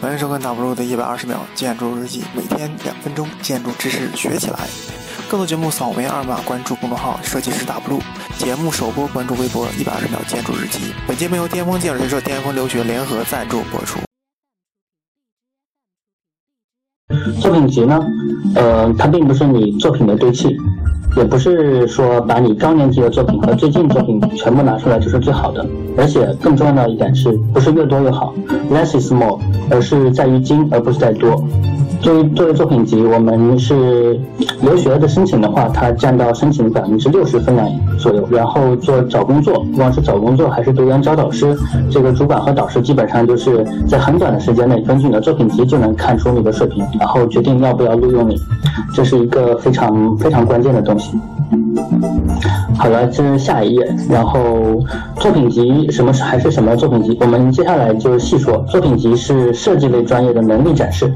欢迎收看 W 的一百二十秒建筑日记，每天两分钟，建筑知识学起来。更多节目扫描二维码关注公众号“设计师 W”。节目首播关注微博“一百二十秒建筑日记”。本节目由巅峰建筑学社、巅峰留学联合赞助播出。作品集呢，呃，它并不是你作品的堆砌，也不是说把你高年级的作品和最近作品全部拿出来就是最好的。而且更重要的一点是，不是越多越好，less is more，而是在于精，而不是在多。作为作为作品集，我们是留学的申请的话，它占到申请百分之六十分量左右。然后做找工作，不管是找工作还是读研招导师，这个主管和导师基本上就是在很短的时间内，根据你的作品集就能看出你的水平，然后决定要不要录用你。这是一个非常非常关键的东西。好了，这是下一页。然后作品集什么还是什么作品集？我们接下来就细说。作品集是设计类专业的能力展示，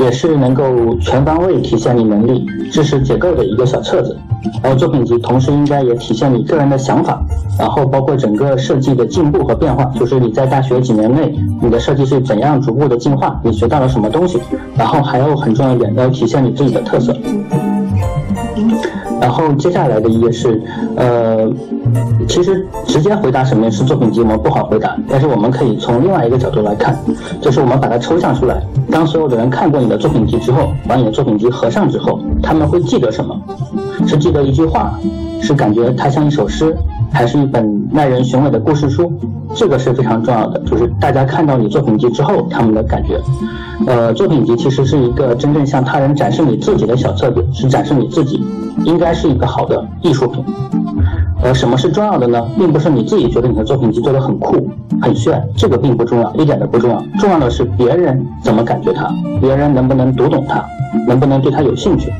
也是能够全方位体现你能力、知识结构的一个小册子。然后作品集同时应该也体现你个人的想法，然后包括整个设计的进步和变化，就是你在大学几年内你的设计是怎样逐步的进化，你学到了什么东西。然后还有很重要一点，要体现你自己的特色。然后接下来的一页是，呃，其实直接回答什么是作品集我们不好回答，但是我们可以从另外一个角度来看，就是我们把它抽象出来。当所有的人看过你的作品集之后，把你的作品集合上之后，他们会记得什么？是记得一句话，是感觉它像一首诗，还是一本耐人寻味的故事书？这个是非常重要的，就是大家看到你作品集之后，他们的感觉。呃，作品集其实是一个真正向他人展示你自己的小册子，是展示你自己。应该是一个好的艺术品，呃什么是重要的呢？并不是你自己觉得你的作品集做的很酷、很炫，这个并不重要，一点都不重要。重要的是别人怎么感觉它，别人能不能读懂它，能不能对它有兴趣。